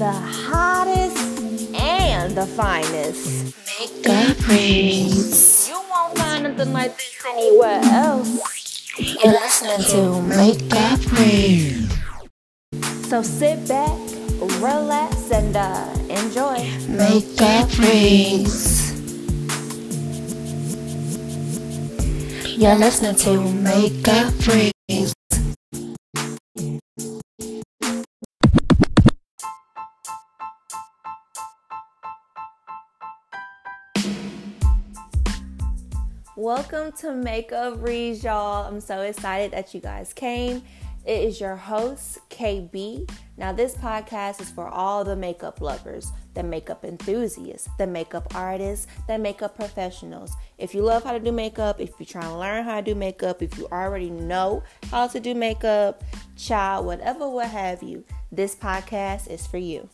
the hottest and the finest. Makeup readz. You won't find nothing like this anywhere else. You're listening to Makeup Readz. So sit back, relax, and uh, enjoy. Makeup Readz. You're listening to Makeup Readz. Welcome to Makeup Readz, y'all. I'm so excited that you guys came. It is your host, KB. Now, this podcast is for all the makeup lovers, the makeup enthusiasts, the makeup artists, the makeup professionals. If you love how to do makeup, if you're trying to learn how to do makeup, if you already know how to do makeup, child, whatever, what have you, this podcast is for you.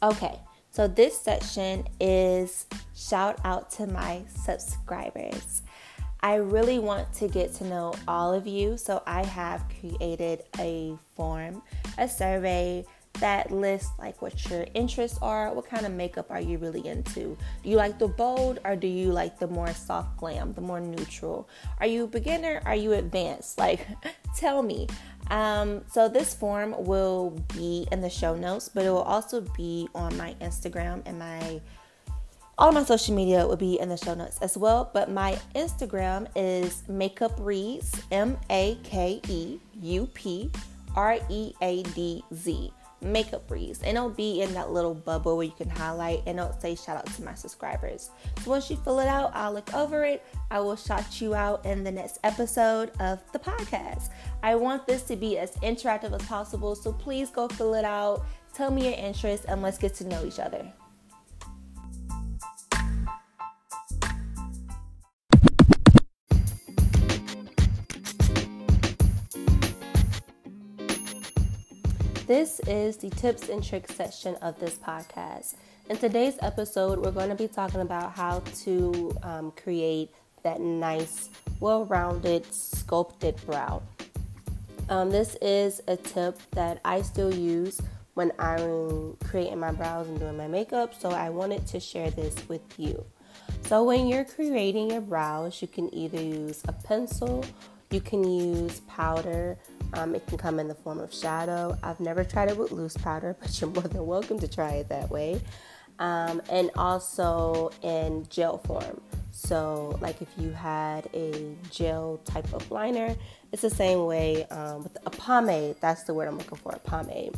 Okay, so this section is shout out to my subscribers. I really want to get to know all of you, so I have created a form, a survey that lists like what your interests are, what kind of makeup are you really into? Do you like the bold or do you like the more soft glam, the more neutral? Are you beginner? Are you advanced? Like, tell me. Um, so this form will be in the show notes, but it will also be on my Instagram and my all my social media will be in the show notes as well. But my Instagram is Makeup Readz, M A K E U P R E A D Z. Makeup Readz, and it'll be in that little bubble where you can highlight and it'll say shout out to my subscribers. So once you fill it out, I'll look over it. I will shout you out in the next episode of the podcast. I want this to be as interactive as possible, so please go fill it out. Tell me your interests and let's get to know each other. This is the tips and tricks section of this podcast. In today's episode, we're going to be talking about how to um, create that nice, well rounded, sculpted brow. Um, this is a tip that I still use when I'm creating my brows and doing my makeup, so I wanted to share this with you. So, when you're creating your brows, you can either use a pencil, you can use powder, um, it can come in the form of shadow. I've never tried it with loose powder, but you're more than welcome to try it that way. Um, and also in gel form. So, like if you had a gel type of liner, it's the same way um, with a pomade. That's the word I'm looking for a pomade.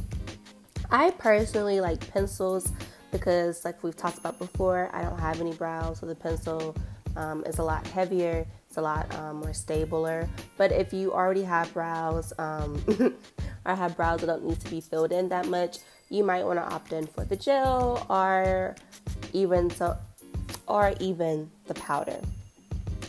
I personally like pencils because, like we've talked about before, I don't have any brows, so the pencil um, is a lot heavier it's a lot um, more stabler. But if you already have brows um, or have brows that don't need to be filled in that much, you might want to opt in for the gel or even so, or even the powder.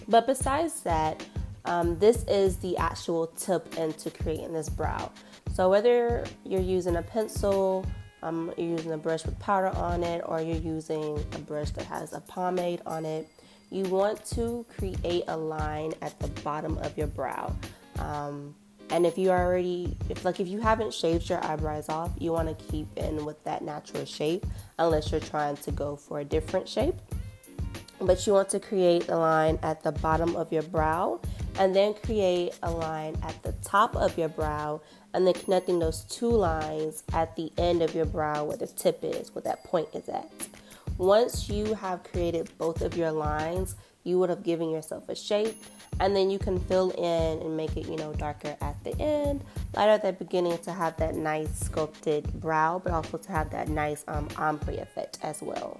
But besides that, um, this is the actual tip into creating this brow. So whether you're using a pencil, um, you're using a brush with powder on it, or you're using a brush that has a pomade on it, you want to create a line at the bottom of your brow. Um, and if you already, if like if you haven't shaved your eyebrows off, you want to keep in with that natural shape unless you're trying to go for a different shape. But you want to create a line at the bottom of your brow and then create a line at the top of your brow and then connecting those two lines at the end of your brow where the tip is, where that point is at. Once you have created both of your lines, you would have given yourself a shape and then you can fill in and make it, you know, darker at the end, lighter at the beginning to have that nice sculpted brow, but also to have that nice um, ombre effect as well.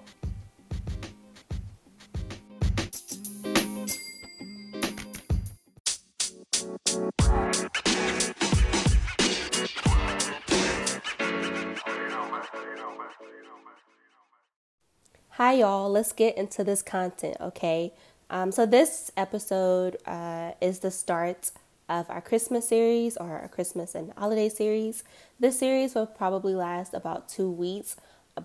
Hi, y'all. Let's get into this content, okay? Um, so, this episode uh, is the start of our Christmas series or our Christmas and holiday series. This series will probably last about two weeks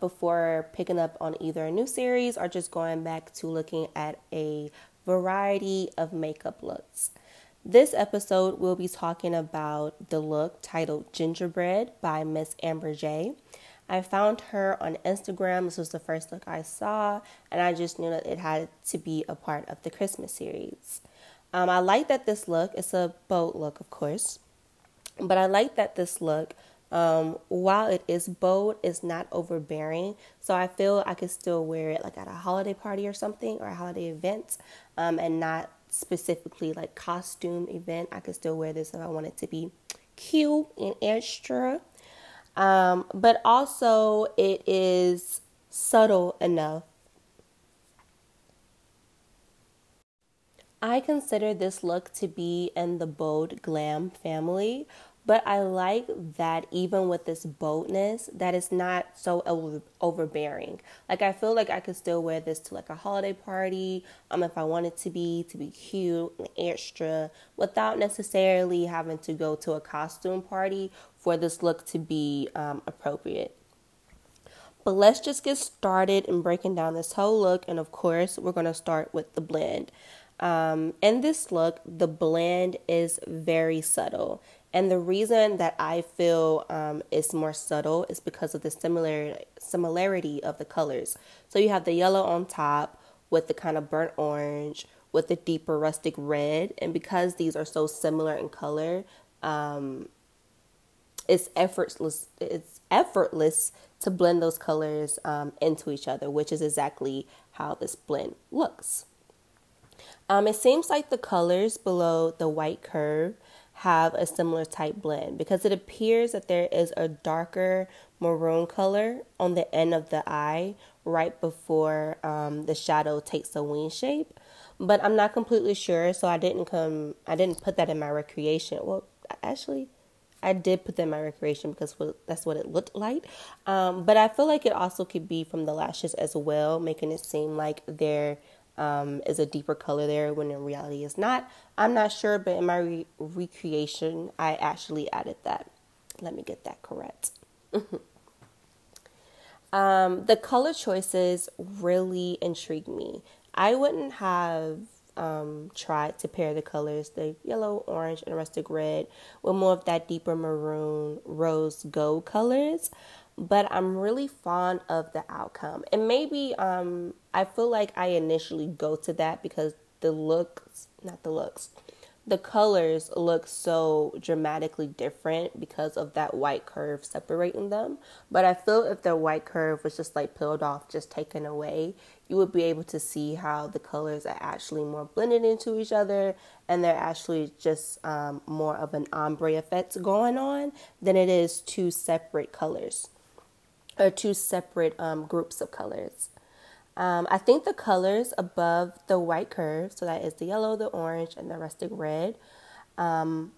before picking up on either a new series or just going back to looking at a variety of makeup looks. This episode, we'll be talking about the look titled Gingerbread by Miss Amber J. I found her on Instagram. This was the first look I saw, and I just knew that it had to be a part of the Christmas series. Um, I like that this look, it's a bold look, of course, but I like that this look, um, while it is bold, is not overbearing. So I feel I could still wear it like at a holiday party or something or a holiday event um, and not specifically like costume event. I could still wear this if I want it to be cute and extra. Um, but also, it is subtle enough. I consider this look to be in the bold glam family, but I like that even with this boldness, that it's not so over- overbearing. Like I feel like I could still wear this to like a holiday party, um, if I wanted to be to be cute and extra, without necessarily having to go to a costume party for this look to be um, appropriate. But let's just get started in breaking down this whole look, and of course, we're gonna start with the blend. Um, in this look, the blend is very subtle. And the reason that I feel um, it's more subtle is because of the similar similarity of the colors. So you have the yellow on top with the kind of burnt orange with the deeper rustic red, and because these are so similar in color, um, it's effortless. It's effortless to blend those colors um, into each other, which is exactly how this blend looks. Um, it seems like the colors below the white curve have a similar type blend because it appears that there is a darker maroon color on the end of the eye right before um, the shadow takes a wing shape. But I'm not completely sure, so I didn't come. I didn't put that in my recreation. Well, actually, I did put that in my recreation because that's what it looked like. Um, but I feel like it also could be from the lashes as well, making it seem like they're um, is a deeper color there when in reality it's not. I'm not sure, but in my re- recreation, I actually added that. Let me get that correct. um, the color choices really intrigue me. I wouldn't have um, tried to pair the colors, the yellow, orange, and rustic red, with more of that deeper maroon, rose gold colors but I'm really fond of the outcome. And maybe um, I feel like I initially go to that because the looks, not the looks, the colors look so dramatically different because of that white curve separating them. But I feel if the white curve was just like peeled off, just taken away, you would be able to see how the colors are actually more blended into each other and they're actually just um, more of an ombre effect going on than it is two separate colors or two separate um, groups of colors. Um, I think the colors above the white curve, so that is the yellow, the orange, and the rustic red, um,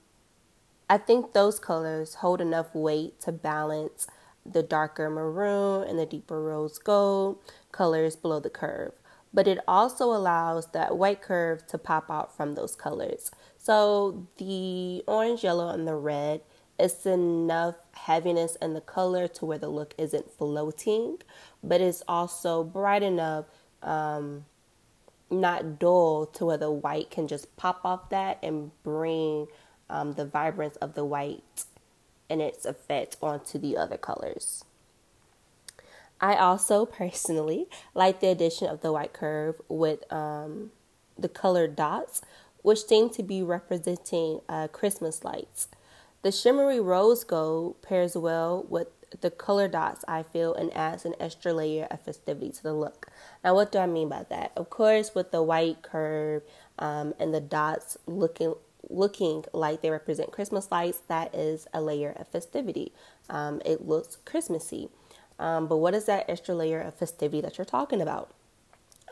I think those colors hold enough weight to balance the darker maroon and the deeper rose gold colors below the curve. But it also allows that white curve to pop out from those colors. So the orange, yellow, and the red it's enough heaviness in the color to where the look isn't floating, but it's also bright enough, um, not dull to where the white can just pop off that and bring um, the vibrance of the white and its effect onto the other colors. I also personally like the addition of the white curve with um, the colored dots, which seem to be representing uh, Christmas lights. The shimmery rose gold pairs well with the color dots, I feel, and adds an extra layer of festivity to the look. Now, what do I mean by that? Of course, with the white curve um, and the dots looking looking like they represent Christmas lights, that is a layer of festivity. Um, it looks Christmassy. Um, but what is that extra layer of festivity that you're talking about?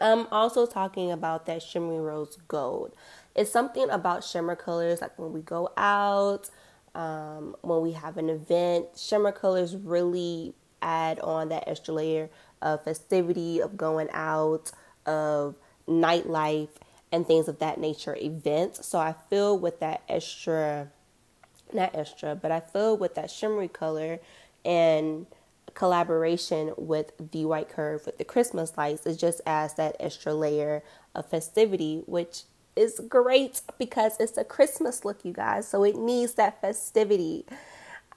I'm also talking about that shimmery rose gold. It's something about shimmer colors, like when we go out, um, when we have an event. Shimmer colors really add on that extra layer of festivity, of going out, of nightlife. And things of that nature events. So I feel with that extra, not extra, but I feel with that shimmery color and collaboration with the white curve with the Christmas lights, it just adds that extra layer of festivity, which is great because it's a Christmas look, you guys. So it needs that festivity.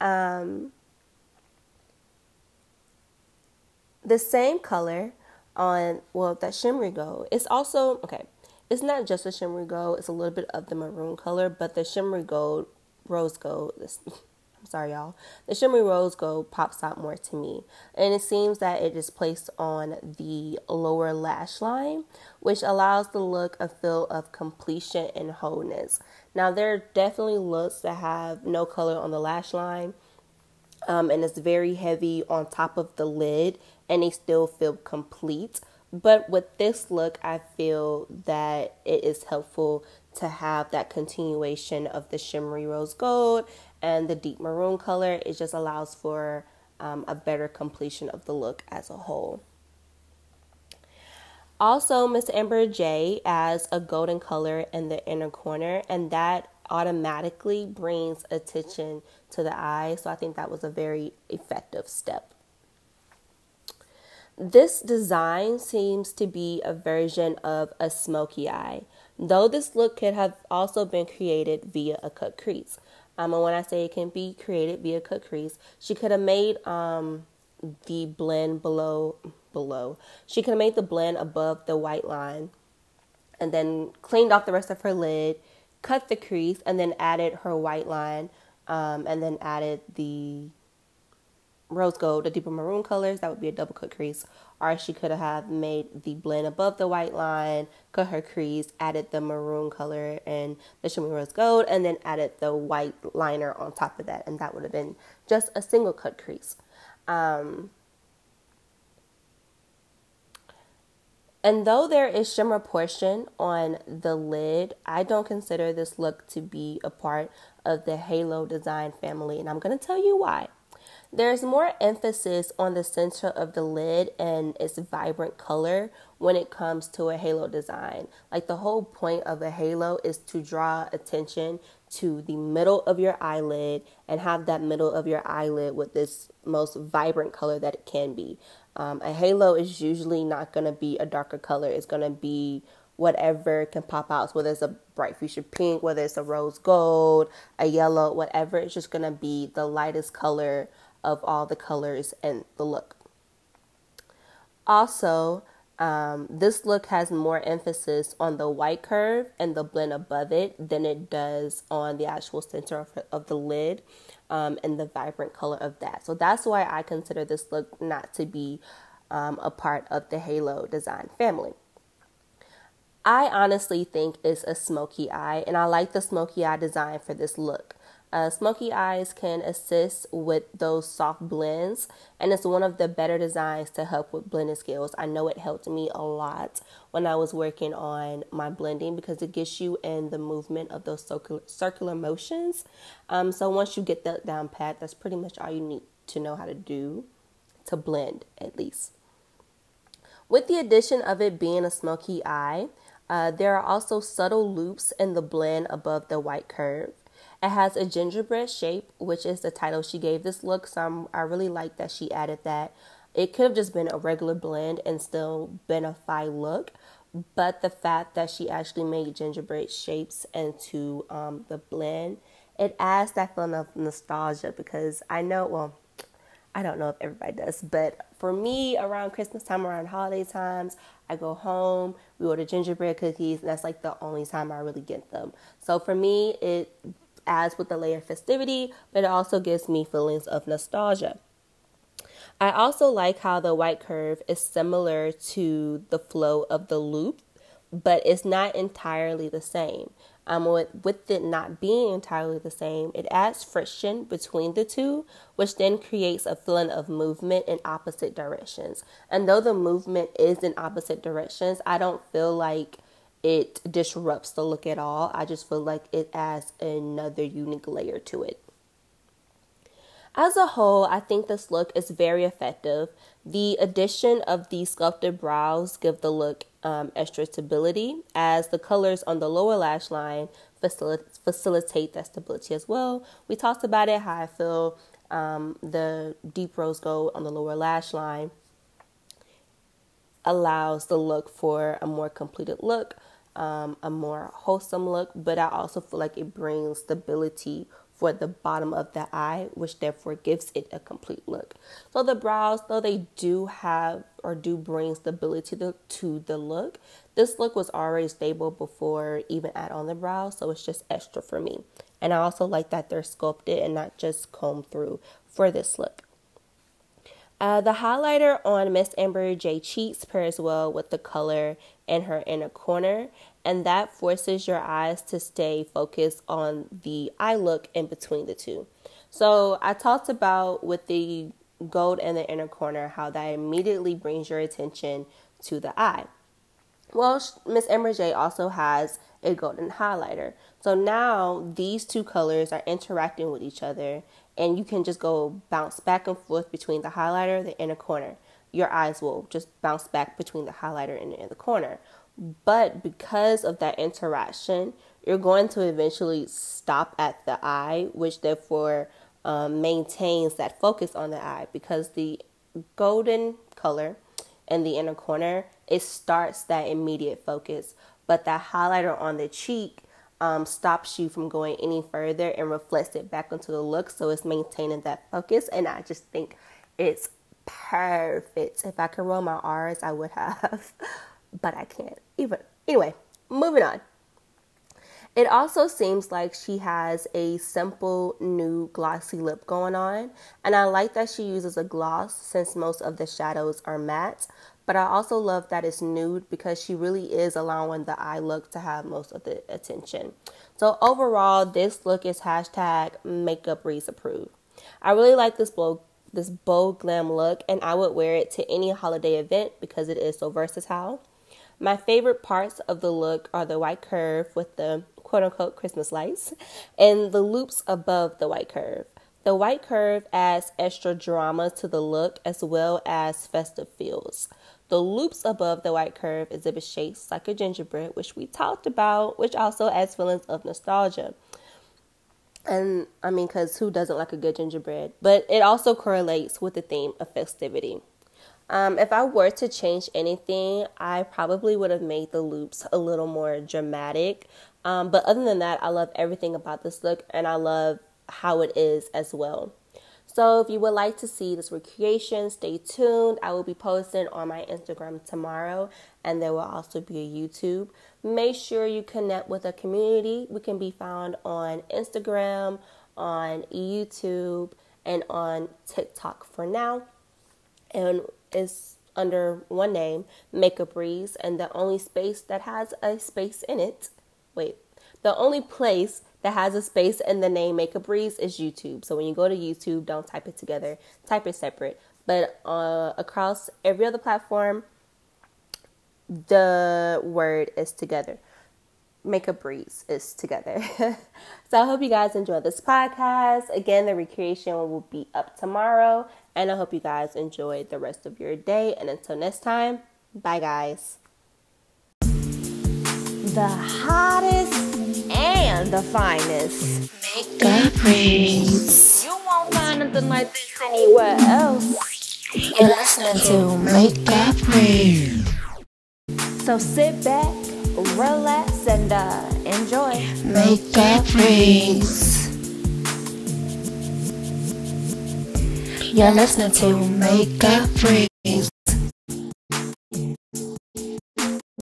Um, the same color on well that shimmery gold. It's also okay. It's not just a shimmery gold. It's a little bit of the maroon color, but the shimmery gold, rose gold. This, I'm sorry, y'all. The shimmery rose gold pops out more to me, and it seems that it is placed on the lower lash line, which allows the look a feel of completion and wholeness. Now, there are definitely looks that have no color on the lash line. Um, and it's very heavy on top of the lid and they still feel complete. But with this look, I feel that it is helpful to have that continuation of the shimmery rose gold and the deep maroon color. It just allows for um, a better completion of the look as a whole. Also, Miss Amber J adds a golden color in the inner corner, and that automatically brings attention to the eye. So I think that was a very effective step. This design seems to be a version of a smoky eye, though this look could have also been created via a cut crease. Um, and when I say it can be created via cut crease, she could have made um, the blend below below. She could have made the blend above the white line, and then cleaned off the rest of her lid, cut the crease, and then added her white line, um, and then added the rose gold, the deeper maroon colors, that would be a double cut crease. Or she could have made the blend above the white line, cut her crease, added the maroon color and the shimmery rose gold, and then added the white liner on top of that, and that would have been just a single cut crease. Um, and though there is shimmer portion on the lid, I don't consider this look to be a part of the Halo design family, and I'm going to tell you why. There's more emphasis on the center of the lid and its vibrant color when it comes to a halo design. Like the whole point of a halo is to draw attention to the middle of your eyelid and have that middle of your eyelid with this most vibrant color that it can be. Um, a halo is usually not going to be a darker color, it's going to be whatever can pop out, So whether it's a bright fuchsia pink, whether it's a rose gold, a yellow, whatever, it's just going to be the lightest color of all the colors and the look. Also, um, this look has more emphasis on the white curve and the blend above it than it does on the actual center of, of the lid um, and the vibrant color of that. So that's why I consider this look not to be um, a part of the Halo design family. I honestly think it's a smoky eye, and I like the smoky eye design for this look. Uh, smoky eyes can assist with those soft blends, and it's one of the better designs to help with blending skills. I know it helped me a lot when I was working on my blending because it gets you in the movement of those circular, circular motions. Um, so once you get that down pat, that's pretty much all you need to know how to do to blend, at least. With the addition of it being a smoky eye, uh, there are also subtle loops in the blend above the white curve. It has a gingerbread shape, which is the title she gave this look. So I'm, I really like that she added that. It could have just been a regular blend and still been a fine look, but the fact that she actually made gingerbread shapes into um, the blend, it adds that feeling of nostalgia because I know, well, I don't know if everybody does, but for me, around Christmas time, around holiday times, I go home, we order gingerbread cookies, and that's like the only time I really get them. So for me, it adds with the layer of festivity, but it also gives me feelings of nostalgia. I also like how the white curve is similar to the flow of the loop, but it's not entirely the same. Um, with, with it not being entirely the same, it adds friction between the two, which then creates a feeling of movement in opposite directions. And though the movement is in opposite directions, I don't feel like it disrupts the look at all. I just feel like it adds another unique layer to it. As a whole, I think this look is very effective. The addition of the sculpted brows give the look um, extra stability, as the colors on the lower lash line facil- facilitate that stability as well. We talked about it, how I feel um, the deep rose gold on the lower lash line allows the look for a more completed look, um, a more wholesome look, but I also feel like it brings stability for the bottom of the eye, which therefore gives it a complete look. So the brows, though they do have or do bring stability to, to the look, this look was already stable before even add on the brows, so it's just extra for me. And I also like that they're sculpted and not just combed through for this look. Uh, the highlighter on Miss Amber J cheeks pairs well with the color in her inner corner, and that forces your eyes to stay focused on the eye look in between the two. So I talked about with the gold in the inner corner how that immediately brings your attention to the eye. Well, Miss Amber J also has a golden highlighter. So now these two colors are interacting with each other and you can just go bounce back and forth between the highlighter, and the inner corner. Your eyes will just bounce back between the highlighter and the corner. But because of that interaction, you're going to eventually stop at the eye, which therefore um, maintains that focus on the eye because the golden color in the inner corner it starts that immediate focus, but that highlighter on the cheek um, stops you from going any further and reflects it back into the look. So it's maintaining that focus. And I just think it's perfect. If I could roll my R's, I would have, but I can't. Even anyway, moving on. It also seems like she has a simple new glossy lip going on, and I like that she uses a gloss since most of the shadows are matte. But I also love that it's nude because she really is allowing the eye look to have most of the attention. So overall, this look is hashtag makeup Readz approved. I really like this bold, this bold glam look, and I would wear it to any holiday event because it is so versatile. My favorite parts of the look are the white curve with the quote unquote Christmas lights and the loops above the white curve. The white curve adds extra drama to the look as well as festive feels. The loops above the white curve exhibit shapes like a gingerbread, which we talked about, which also adds feelings of nostalgia. And I mean, because who doesn't like a good gingerbread? But it also correlates with the theme of festivity. Um, if I were to change anything, I probably would have made the loops a little more dramatic. Um, but other than that, I love everything about this look and I love how it is as well. So if you would like to see this recreation, stay tuned. I will be posting on my Instagram tomorrow, and there will also be a YouTube. Make sure you connect with a community. We can be found on Instagram, on YouTube, and on TikTok for now. And it's under one name, Makeup Readz, and the only space that has a space in it. Wait, the only place that has a space in the name Makeup Readz is YouTube. So when you go to YouTube, don't type it together, type it separate. But uh, across every other platform, the word is together. Makeup Readz is together. so I hope you guys enjoy this podcast. Again, the recreation will be up tomorrow. And I hope you guys enjoy the rest of your day. And until next time, bye guys. The hottest and the finest. Makeup Readz. You won't find nothing like this anywhere else. You're listening to Makeup Readz. So sit back, relax, and uh, enjoy. Makeup Readz. You're listening to Makeup Readz.